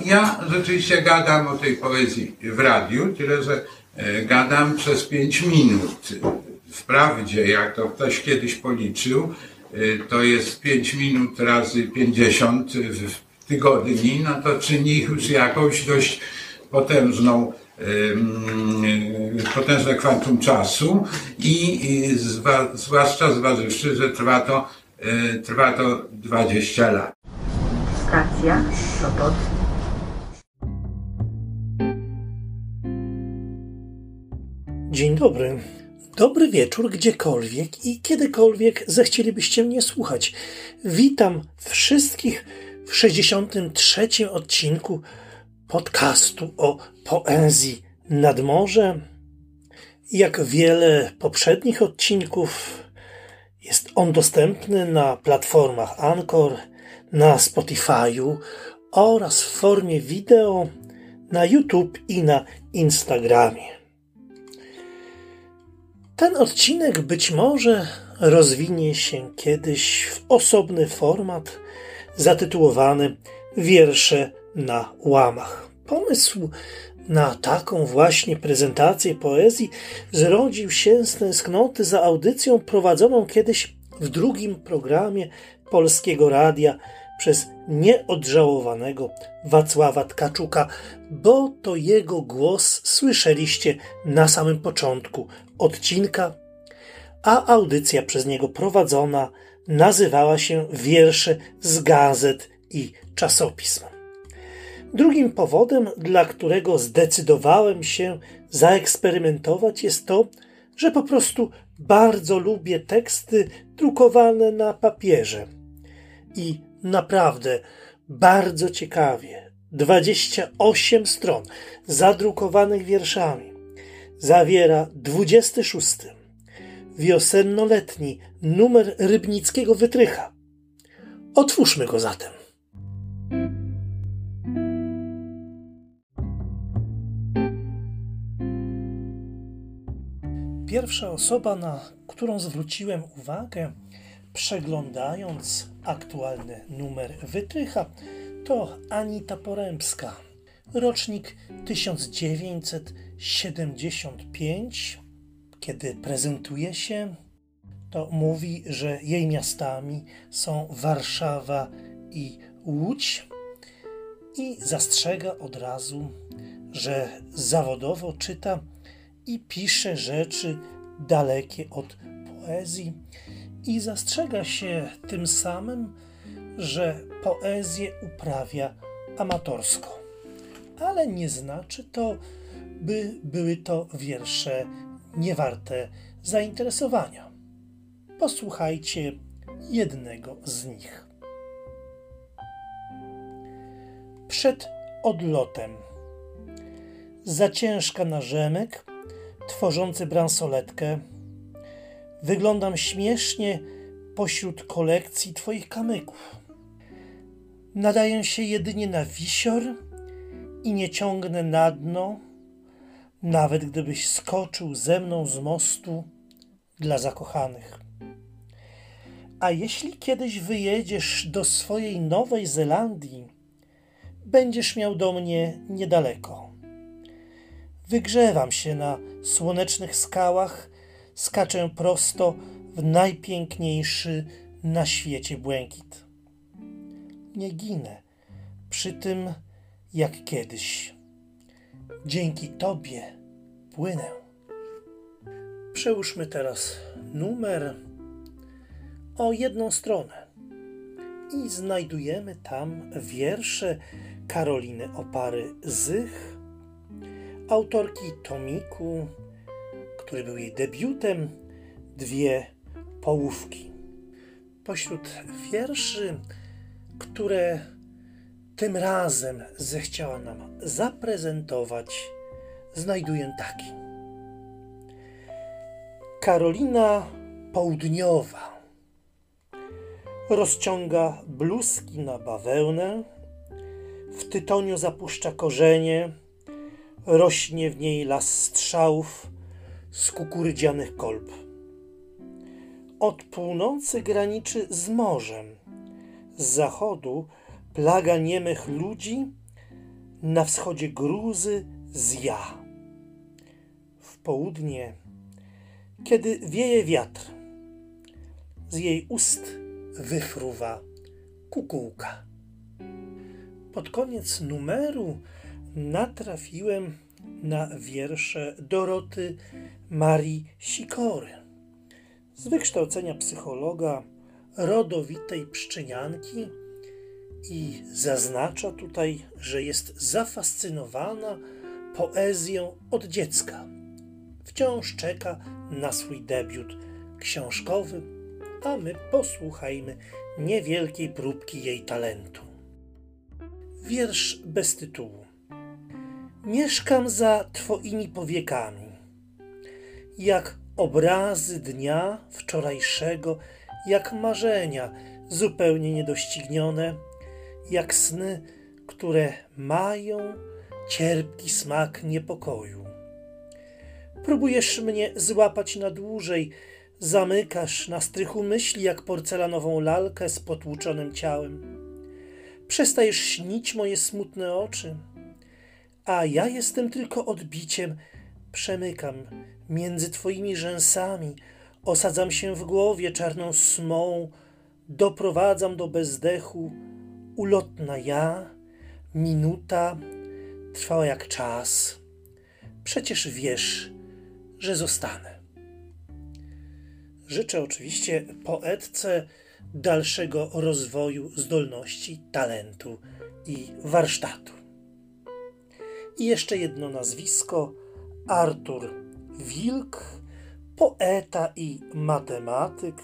Ja rzeczywiście gadam o tej poezji w radiu, tyle że e, gadam przez 5 minut. Wprawdzie, jak to ktoś kiedyś policzył, e, to jest 5 minut razy 50 w tygodni, no to czyni już jakąś dość potężną potężne kwantum czasu i zwłaszcza zważywszy, że trwa to, e, trwa to 20 lat. Stacja Sopot. Dzień dobry. Dobry wieczór gdziekolwiek i kiedykolwiek zechcielibyście mnie słuchać. Witam wszystkich w 63. odcinku podcastu o poezji nad morze. Jak wiele poprzednich odcinków, jest on dostępny na platformach Anchor, na Spotify'u oraz w formie wideo na YouTube i na Instagramie. Ten odcinek być może rozwinie się kiedyś w osobny format zatytułowany Wiersze na łamach. Pomysł na taką właśnie prezentację poezji zrodził się z tęsknoty za audycją prowadzoną kiedyś w drugim programie Polskiego Radia przez nieodżałowanego Wacława Tkaczuka, bo to jego głos słyszeliście na samym początku odcinka, a audycja przez niego prowadzona nazywała się Wiersze z gazet i czasopism. Drugim powodem, dla którego zdecydowałem się zaeksperymentować, jest to, że po prostu bardzo lubię teksty drukowane na papierze. I naprawdę bardzo ciekawie 28 stron zadrukowanych wierszami zawiera 26 wiosennoletni numer rybnickiego wytrycha. Otwórzmy go zatem. Pierwsza osoba, na którą zwróciłem uwagę, przeglądając aktualny numer Wytrycha, to Anita Porębska, rocznik 1975. Kiedy prezentuje się, to mówi, że jej miastami są Warszawa i Łódź i zastrzega od razu, że zawodowo czyta i pisze rzeczy dalekie od poezji i zastrzega się tym samym, że poezję uprawia amatorsko. Ale nie znaczy to, by były to wiersze niewarte zainteresowania. Posłuchajcie jednego z nich. Przed odlotem. Za ciężka na rzemek, tworzący bransoletkę. Wyglądam śmiesznie pośród kolekcji Twoich kamyków. Nadaję się jedynie na wisior i nie ciągnę na dno, nawet gdybyś skoczył ze mną z mostu dla zakochanych. A jeśli kiedyś wyjedziesz do swojej Nowej Zelandii, będziesz miał do mnie niedaleko. Wygrzewam się na słonecznych skałach, skaczę prosto w najpiękniejszy na świecie błękit. Nie ginę przy tym jak kiedyś. Dzięki Tobie płynę. Przełóżmy teraz numer o jedną stronę i znajdujemy tam wiersze Karoliny Opary Zych autorki tomiku, który był jej debiutem, dwie połówki. Pośród wierszy, które tym razem zechciała nam zaprezentować, znajduję taki. Karolina Południowa rozciąga bluzki na bawełnę, w tytoniu zapuszcza korzenie, rośnie w niej las strzałów z kukurydzianych kolb. Od północy graniczy z morzem, z zachodu plaga niemych ludzi, na wschodzie gruzy z ja. W południe, kiedy wieje wiatr, z jej ust wyfruwa kukułka. Pod koniec numeru natrafiłem na wiersze Doroty Marii Sikory. Z wykształcenia psychologa, rodowitej pszczenianki i zaznacza tutaj, że jest zafascynowana poezją od dziecka. Wciąż czeka na swój debiut książkowy, a my posłuchajmy niewielkiej próbki jej talentu. Wiersz bez tytułu. Mieszkam za Twoimi powiekami, jak obrazy dnia wczorajszego, jak marzenia zupełnie niedoścignione, jak sny, które mają cierpki smak niepokoju. Próbujesz mnie złapać na dłużej, zamykasz na strychu myśli jak porcelanową lalkę z potłuczonym ciałem. Przestajesz śnić moje smutne oczy, a ja jestem tylko odbiciem. Przemykam między twoimi rzęsami, osadzam się w głowie czarną smą, doprowadzam do bezdechu. Ulotna ja, minuta, trwała jak czas. Przecież wiesz, że zostanę. Życzę oczywiście poetce dalszego rozwoju zdolności, talentu i warsztatu. I jeszcze jedno nazwisko: Artur Wilk, poeta i matematyk,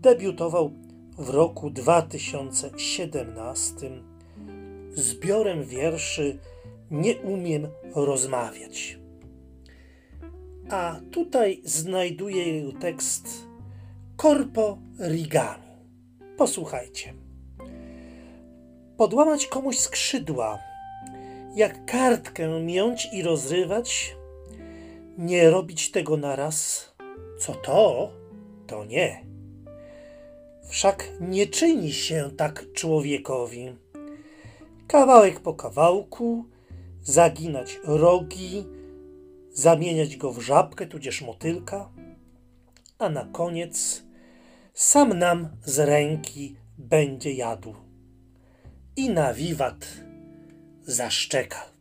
debiutował w roku 2017 zbiorem wierszy Nie umiem rozmawiać. A tutaj znajduję tekst Corpo Rigami. Posłuchajcie. Podłamać komuś skrzydła, jak kartkę miąć i rozrywać, nie robić tego naraz, co to, to nie. Wszak nie czyni się tak człowiekowi. Kawałek po kawałku, zaginać rogi, zamieniać go w żabkę tudzież motylka, a na koniec sam nam z ręki będzie jadł. I na wiwat zaszczeka.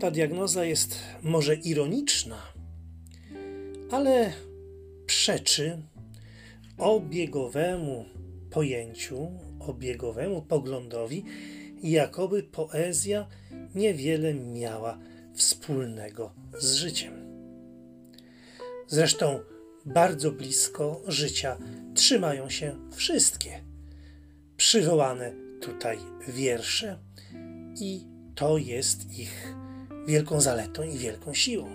Ta diagnoza jest może ironiczna, ale przeczy obiegowemu pojęciu, obiegowemu poglądowi, jakoby poezja niewiele miała wspólnego z życiem. Zresztą bardzo blisko życia trzymają się wszystkie przywołane tutaj wiersze i to jest ich wielką zaletą i wielką siłą.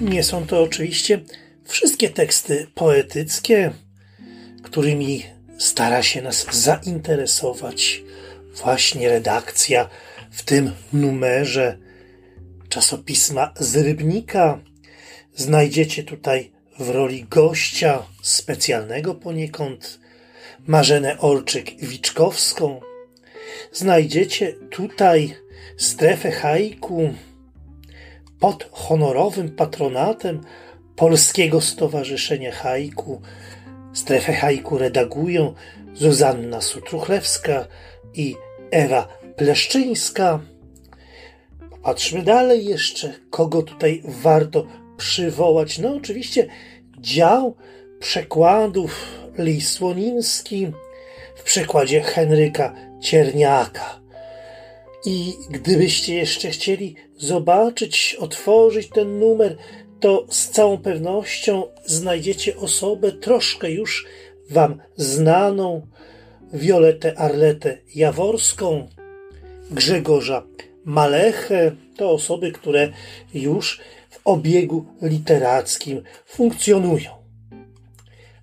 Nie są to oczywiście wszystkie teksty poetyckie, którymi stara się nas zainteresować właśnie redakcja w tym numerze czasopisma z Rybnika. Znajdziecie tutaj w roli gościa specjalnego poniekąd Marzenę Olczyk-Wiczkowską. Znajdziecie tutaj strefę haiku pod honorowym patronatem Polskiego Stowarzyszenia Haiku. Strefę haiku redagują Zuzanna Sutruchlewska i Ewa Pleszczyńska. Popatrzmy dalej jeszcze, kogo tutaj warto przywołać. No oczywiście dział przekładów Lis Słonimski w przekładzie Henryka Cierniaka. I gdybyście jeszcze chcieli zobaczyć, otworzyć ten numer, to z całą pewnością znajdziecie osobę troszkę już Wam znaną, Violetę Arletę Jaworską, Grzegorza Malechę. To osoby, które już obiegu literackim funkcjonują.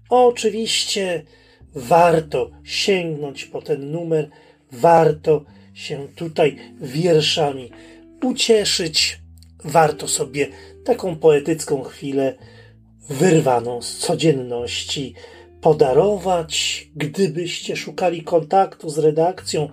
Oczywiście warto sięgnąć po ten numer, warto się tutaj wierszami ucieszyć, warto sobie taką poetycką chwilę wyrwaną z codzienności podarować. Gdybyście szukali kontaktu z redakcją,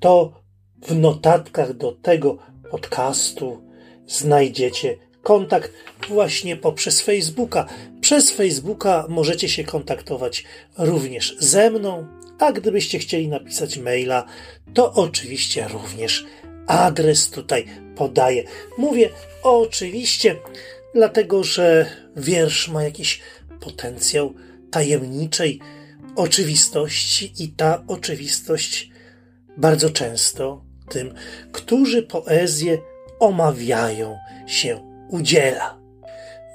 to w notatkach do tego podcastu znajdziecie kontakt właśnie poprzez Facebooka. Przez Facebooka możecie się kontaktować również ze mną, a gdybyście chcieli napisać maila, to oczywiście również adres tutaj podaję. Mówię oczywiście, dlatego że wiersz ma jakiś potencjał tajemniczej oczywistości i ta oczywistość bardzo często tym, którzy poezję omawiają, się udziela.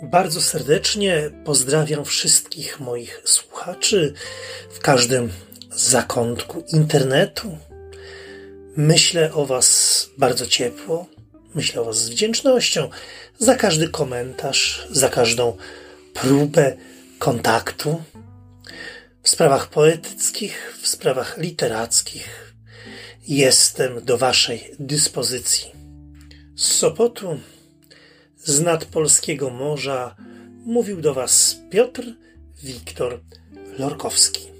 Bardzo serdecznie pozdrawiam wszystkich moich słuchaczy w każdym zakątku internetu. Myślę o Was bardzo ciepło, myślę o Was z wdzięcznością za każdy komentarz, za każdą próbę kontaktu w sprawach poetyckich, w sprawach literackich. Jestem do Waszej dyspozycji. Z Sopotu, z nadpolskiego morza, mówił do Was Piotr Wiktor Lorkowski.